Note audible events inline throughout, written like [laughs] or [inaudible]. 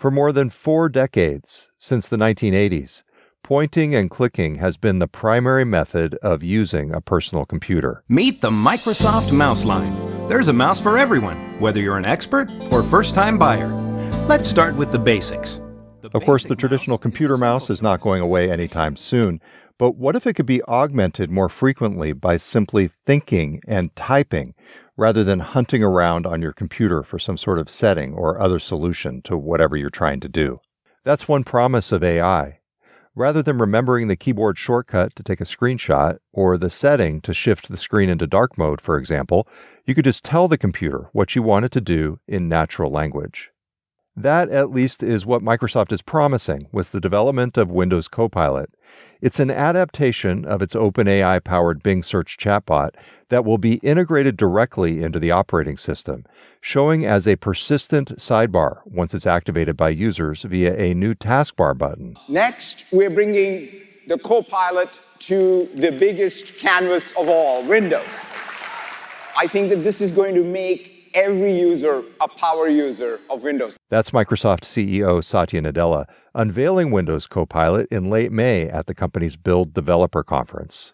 For more than four decades, since the 1980s, pointing and clicking has been the primary method of using a personal computer. Meet the Microsoft Mouse line. There's a mouse for everyone, whether you're an expert or first time buyer. Let's start with the basics. The of course, the traditional computer mouse is not going away anytime soon, but what if it could be augmented more frequently by simply thinking and typing rather than hunting around on your computer for some sort of setting or other solution to whatever you're trying to do? That's one promise of AI. Rather than remembering the keyboard shortcut to take a screenshot or the setting to shift the screen into dark mode, for example, you could just tell the computer what you want it to do in natural language. That, at least, is what Microsoft is promising with the development of Windows Copilot. It's an adaptation of its OpenAI powered Bing search chatbot that will be integrated directly into the operating system, showing as a persistent sidebar once it's activated by users via a new taskbar button. Next, we're bringing the Copilot to the biggest canvas of all Windows. I think that this is going to make every user a power user of Windows. That's Microsoft CEO Satya Nadella unveiling Windows Copilot in late May at the company's Build Developer Conference.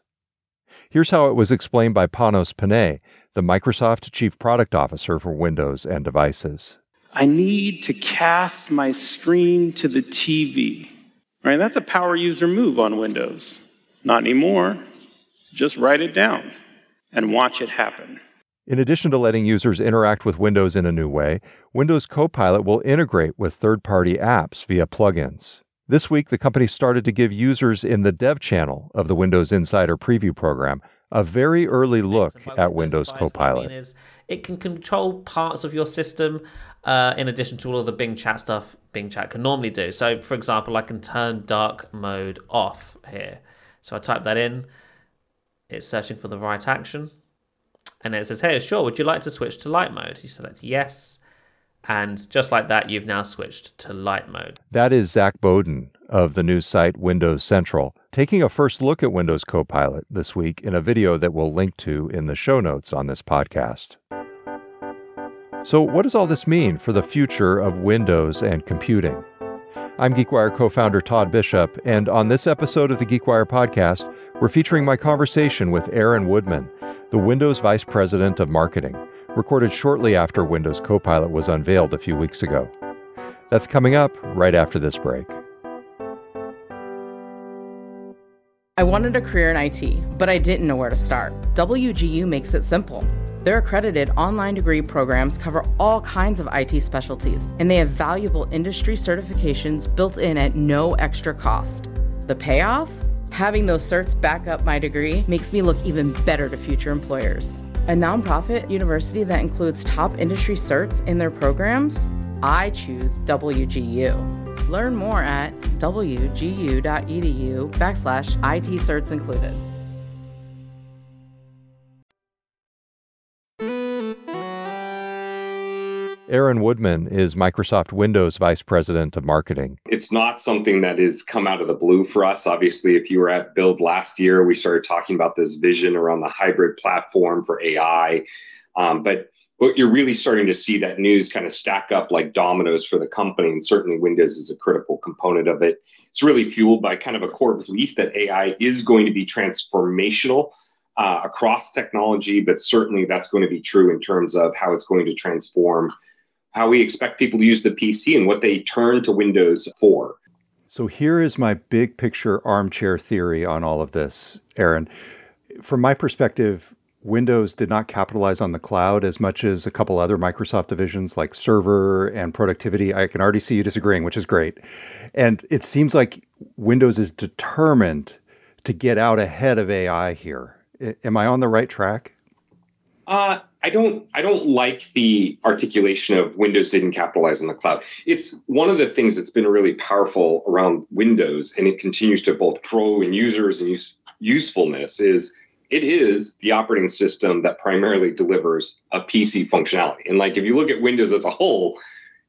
Here's how it was explained by Panos Panay, the Microsoft Chief Product Officer for Windows and Devices. I need to cast my screen to the TV. Right? That's a power user move on Windows. Not anymore. Just write it down and watch it happen. In addition to letting users interact with Windows in a new way, Windows Copilot will integrate with third party apps via plugins. This week, the company started to give users in the dev channel of the Windows Insider Preview program a very early look at Windows Copilot. Is it can control parts of your system uh, in addition to all of the Bing Chat stuff Bing Chat can normally do. So, for example, I can turn dark mode off here. So I type that in, it's searching for the right action and it says, hey, sure, would you like to switch to light mode? You select yes. And just like that, you've now switched to light mode. That is Zac Bowden of the news site Windows Central, taking a first look at Windows Copilot this week in a video that we'll link to in the show notes on this podcast. So, what does all this mean for the future of Windows and computing? I'm GeekWire co founder Todd Bishop, and on this episode of the GeekWire podcast, we're featuring my conversation with Aaron Woodman, the Windows Vice President of Marketing, recorded shortly after Windows Copilot was unveiled a few weeks ago. That's coming up right after this break. I wanted a career in IT, but I didn't know where to start. WGU makes it simple. Their accredited online degree programs cover all kinds of IT specialties, and they have valuable industry certifications built in at no extra cost. The payoff? Having those certs back up my degree makes me look even better to future employers. A nonprofit university that includes top industry certs in their programs? I choose WGU. Learn more at wgu.edu backslash IT certs included. Aaron Woodman is Microsoft Windows Vice President of Marketing. It's not something that has come out of the blue for us. Obviously, if you were at Build last year, we started talking about this vision around the hybrid platform for AI. Um, but you're really starting to see that news kind of stack up like dominoes for the company. And certainly Windows is a critical component of it. It's really fueled by kind of a core belief that AI is going to be transformational uh, across technology, but certainly that's going to be true in terms of how it's going to transform how we expect people to use the PC and what they turn to Windows for. So here is my big picture armchair theory on all of this, Aaron. From my perspective, Windows did not capitalize on the cloud as much as a couple other Microsoft divisions like server and productivity. I can already see you disagreeing, which is great. And it seems like Windows is determined to get out ahead of AI here. Am I on the right track? Uh, I don't I don't like the articulation of Windows didn't capitalize on the cloud. It's one of the things that's been really powerful around Windows, and it continues to both grow in users and use, usefulness. Is it is the operating system that primarily delivers a PC functionality. And like if you look at Windows as a whole,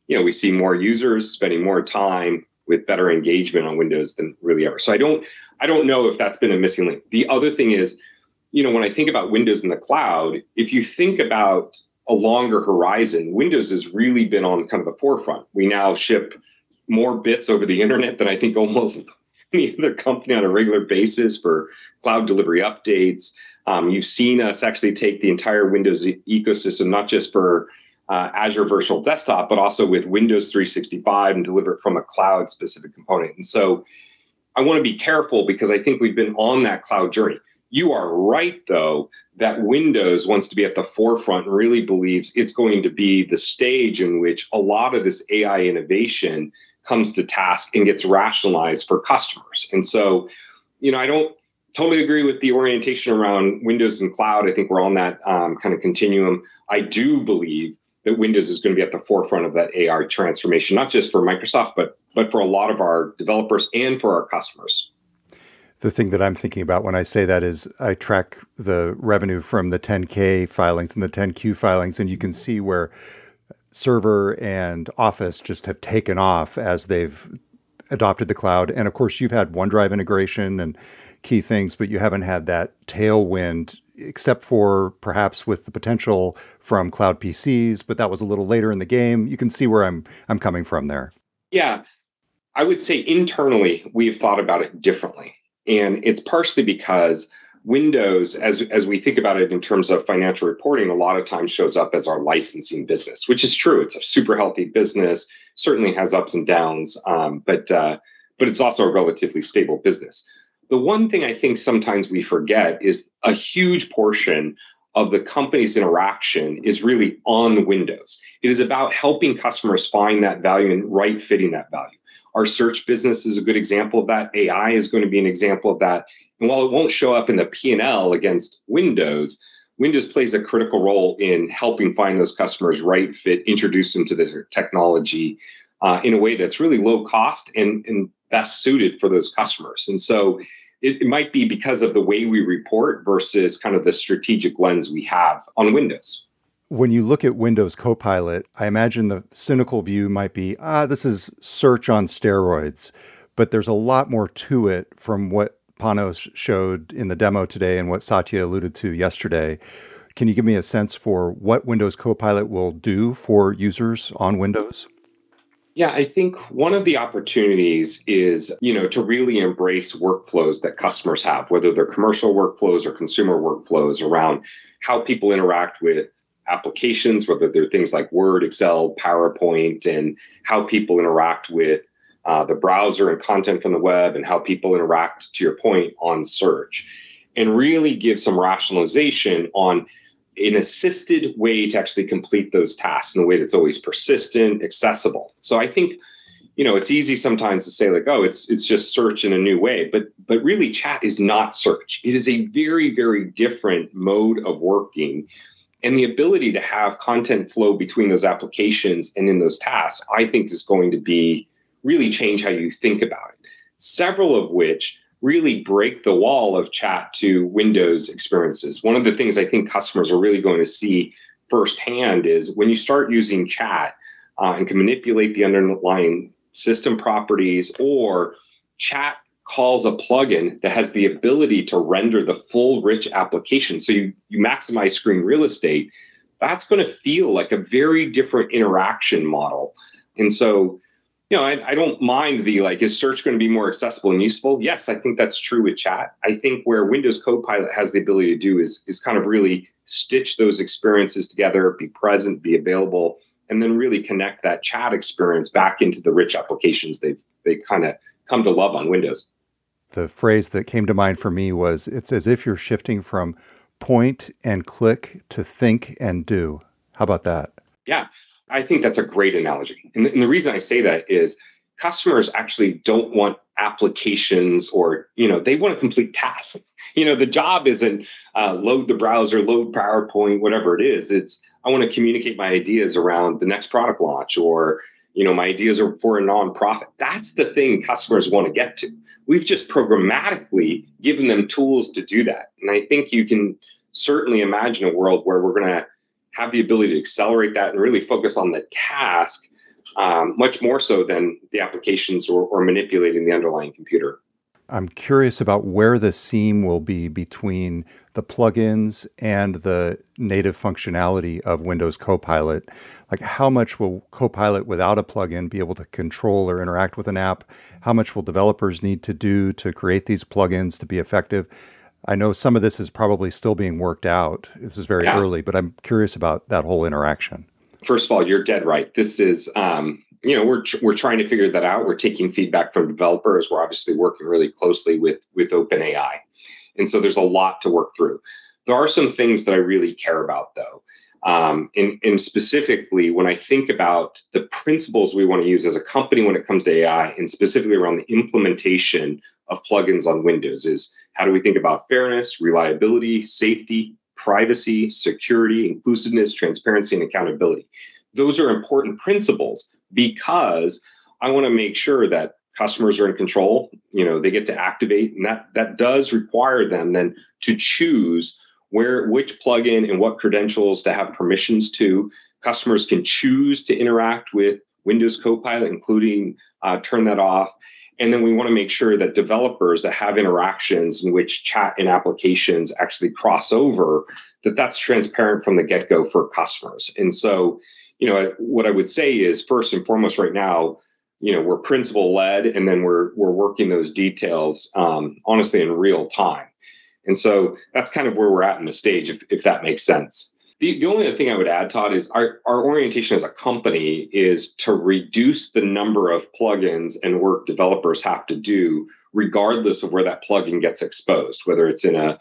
you know we see more users spending more time with better engagement on Windows than really ever. So I don't I don't know if that's been a missing link. The other thing is you know, when I think about Windows in the cloud, if you think about a longer horizon, Windows has really been on kind of the forefront. We now ship more bits over the internet than I think almost [laughs] any other company on a regular basis for cloud delivery updates. Um, you've seen us actually take the entire Windows e- ecosystem, not just for uh, Azure Virtual Desktop, but also with Windows 365 and deliver it from a cloud specific component. And so I want to be careful because I think we've been on that cloud journey. You are right, though, that Windows wants to be at the forefront and really believes it's going to be the stage in which a lot of this AI innovation comes to task and gets rationalized for customers. And so, you know, I don't totally agree with the orientation around Windows and cloud. I think we're on that um, kind of continuum. I do believe that Windows is going to be at the forefront of that AI transformation, not just for Microsoft, but but for a lot of our developers and for our customers. The thing that I'm thinking about when I say that is I track the revenue from the 10K filings and the 10Q filings, and you can see where server and Office just have taken off as they've adopted the cloud. And of course, you've had OneDrive integration and key things, but you haven't had that tailwind except for perhaps with the potential from cloud PCs, but that was a little later in the game. You can see where I'm I'm coming from there. Yeah. I would say internally we've thought about it differently. And it's partially because Windows, as, as we think about it in terms of financial reporting, a lot of times shows up as our licensing business, which is true. It's a super healthy business, certainly has ups and downs, um, but uh, but it's also a relatively stable business. The one thing I think sometimes we forget is a huge portion of the company's interaction is really on Windows. It is about helping customers find that value and right fitting that value. Our search business is a good example of that. AI is going to be an example of that. And while it won't show up in the P&L against Windows, Windows plays a critical role in helping find those customers right fit, introduce them to the technology uh, in a way that's really low cost and, and best suited for those customers. And so it, it might be because of the way we report versus kind of the strategic lens we have on Windows. When you look at Windows Copilot, I imagine the cynical view might be, ah, this is search on steroids. But there's a lot more to it from what Panos showed in the demo today and what Satya alluded to yesterday. Can you give me a sense for what Windows Copilot will do for users on Windows? Yeah, I think one of the opportunities is, you know, to really embrace workflows that customers have, whether they're commercial workflows or consumer workflows around how people interact with applications, whether they're things like Word, Excel, PowerPoint, and how people interact with uh, the browser and content from the web and how people interact, to your point, on search, and really give some rationalization on an assisted way to actually complete those tasks in a way that's always persistent, accessible. So I think, you know, it's easy sometimes to say like, oh, it's it's just search in a new way, but but really, chat is not search. It is a very very different mode of working. And the ability to have content flow between those applications and in those tasks, I think, is going to be really change how you think about it. Several of which really break the wall of chat to Windows experiences. One of the things I think customers are really going to see firsthand is when you start using chat uh, and can manipulate the underlying system properties or chat calls a plugin that has the ability to render the full rich application so you, you maximize screen real estate that's going to feel like a very different interaction model and so you know, I, I, don't mind the like, is search going to be more accessible and useful? Yes, I think that's true with chat. I think where Windows Copilot has the ability to do is is kind of really stitch those experiences together, be present, be available, and then really connect that chat experience back into the rich applications they've they kind of come to love on Windows. The phrase that came to mind for me was it's as if you're shifting from point and click to think and do. How about that? Yeah. I think that's a great analogy. And the, and the reason I say that is customers actually don't want applications or, you know, they want to complete tasks. You know, the job isn't uh, load the browser, load PowerPoint, whatever it is. It's, I want to communicate my ideas around the next product launch or, you know, my ideas are for a nonprofit. That's the thing customers want to get to. We've just programmatically given them tools to do that. And I think you can certainly imagine a world where we're going to have the ability to accelerate that and really focus on the task um, much more so than the applications or, or manipulating the underlying computer. I'm curious about where the seam will be between the plugins and the native functionality of Windows Copilot. Like, how much will Copilot without a plugin be able to control or interact with an app? How much will developers need to do to create these plugins to be effective? I know some of this is probably still being worked out. This is very yeah. early, but I'm curious about that whole interaction. First of all, you're dead right. This is um, you know we're we're trying to figure that out. We're taking feedback from developers. We're obviously working really closely with with openai. And so there's a lot to work through. There are some things that i really care about though. Um, and, and specifically when i think about the principles we want to use as a company when it comes to ai and specifically around the implementation of plugins on windows is how do we think about fairness reliability safety privacy security inclusiveness transparency and accountability? Those are important principles because I want to make sure that customers are in control. You know, they get to activate, and that that does require them then to choose where which plugin and what credentials to have permissions to. Customers can choose to interact with Windows Copilot, including uh, turn that off. And then we want to make sure that developers that have interactions in which chat and applications actually cross over, that that's transparent from the get go for customers. And so, you know, what I would say is first and foremost, right now, you know, we're principal led, and then we're we're working those details um, honestly in real time. And so that's kind of where we're at in the stage, if, if that makes sense. The, the only other thing I would add, Todd, is our, our orientation as a company is to reduce the number of plugins and work developers have to do, regardless of where that plugin gets exposed, whether it's in a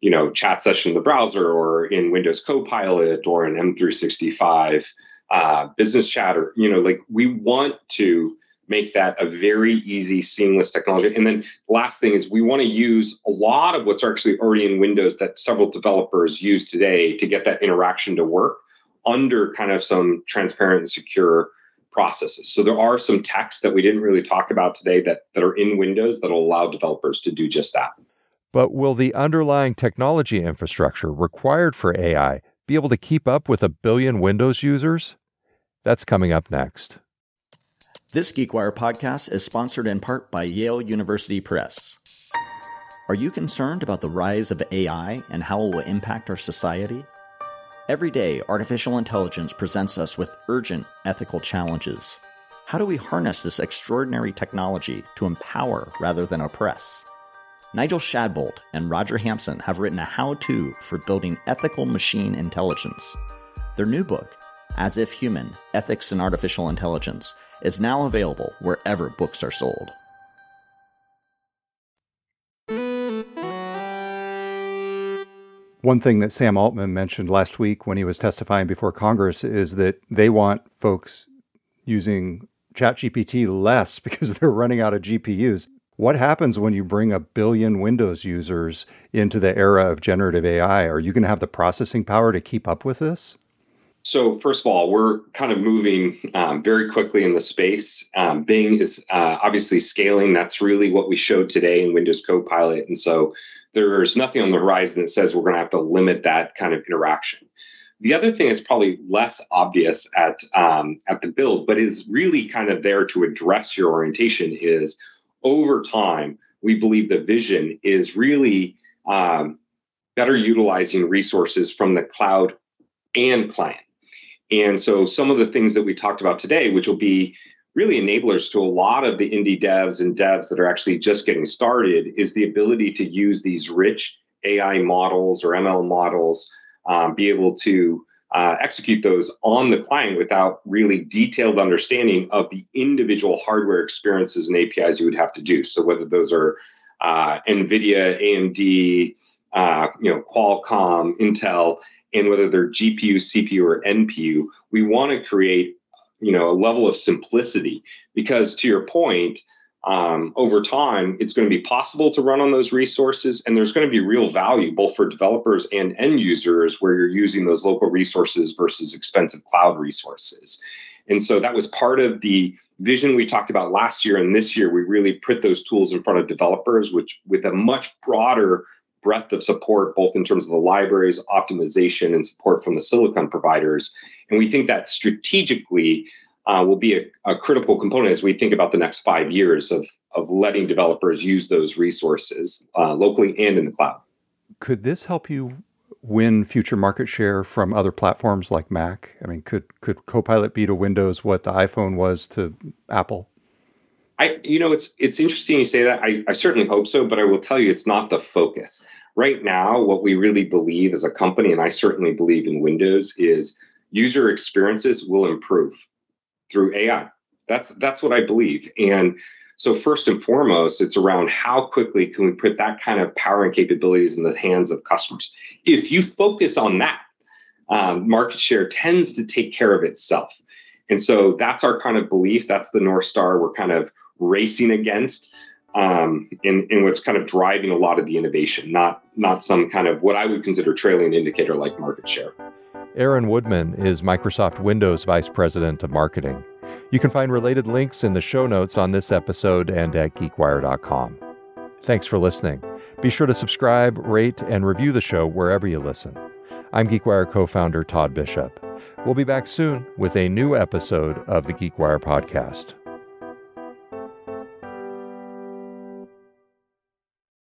you know chat session in the browser or in windows copilot or in m365 uh, business chat or you know like we want to make that a very easy seamless technology. And then last thing is we want to use a lot of what's actually already in windows that several developers use today to get that interaction to work under kind of some transparent and secure processes. So there are some texts that we didn't really talk about today that, that are in windows that will allow developers to do just that but will the underlying technology infrastructure required for AI be able to keep up with a billion Windows users? That's coming up next. This GeekWire podcast is sponsored in part by Yale University Press. Are you concerned about the rise of AI and how it will impact our society? Every day, artificial intelligence presents us with urgent ethical challenges. How do we harness this extraordinary technology to empower rather than oppress? Nigel Shadbolt and Roger Hampson have written a how to for building ethical machine intelligence. Their new book, As If Human Ethics and Artificial Intelligence, is now available wherever books are sold. One thing that Sam Altman mentioned last week when he was testifying before Congress is that they want folks using ChatGPT less [laughs] because they're running out of GPUs. What happens when you bring a billion Windows users into the era of generative AI? Are you going to have the processing power to keep up with this? So, first of all, we're kind of moving um, very quickly in the space. Um, Bing is uh, obviously scaling. That's really what we showed today in Windows Copilot. And so, there's nothing on the horizon that says we're going to have to limit that kind of interaction. The other thing is probably less obvious at um, at the build, but is really kind of there to address your orientation is over time, we believe the vision is really um, better utilizing resources from the cloud and client. And so, some of the things that we talked about today, which will be really enablers to a lot of the indie devs and devs that are actually just getting started, is the ability to use these rich AI models or ML models, um, be able to uh, execute those on the client without really detailed understanding of the individual hardware experiences and APIs you would have to do. So whether those are uh, NVIDIA, AMD, uh, you know, Qualcomm, Intel, and whether they're GPU, CPU, or NPU, we want to create, you know, a level of simplicity because to your point, um, over time, it's going to be possible to run on those resources, and there's going to be real value both for developers and end users where you're using those local resources versus expensive cloud resources. And so that was part of the vision we talked about last year. And this year, we really put those tools in front of developers, which with a much broader breadth of support, both in terms of the libraries, optimization, and support from the silicon providers. And we think that strategically uh, will be a, a, critical component as we think about the next five years of, of letting developers use those resources uh, locally and in the cloud. Could this help you win future market share from other platforms like Mac? I mean, could could Copilot be to Windows what the iPhone was to Apple? I, you know, it's it's interesting you say that. I, I certainly hope so, but I will tell you, it's not the focus right now. What we really believe as a company, and I certainly believe in Windows, is user experiences will improve through AI. That's that's what I believe. And so first and foremost, it's around how quickly can we put that kind of power and capabilities in the hands of customers. If you focus on that, um, market share tends to take care of itself. And so that's our kind of belief. That's the North Star we're kind of racing against. Um, and what's kind of driving a lot of the innovation, not not some kind of what I would consider trailing indicator like market share. Aaron Woodman is Microsoft Windows Vice President of Marketing. You can find related links in the show notes on this episode and at geekwire.com. Thanks for listening. Be sure to subscribe, rate, and review the show wherever you listen. I'm GeekWire co founder Todd Bishop. We'll be back soon with a new episode of the GeekWire podcast.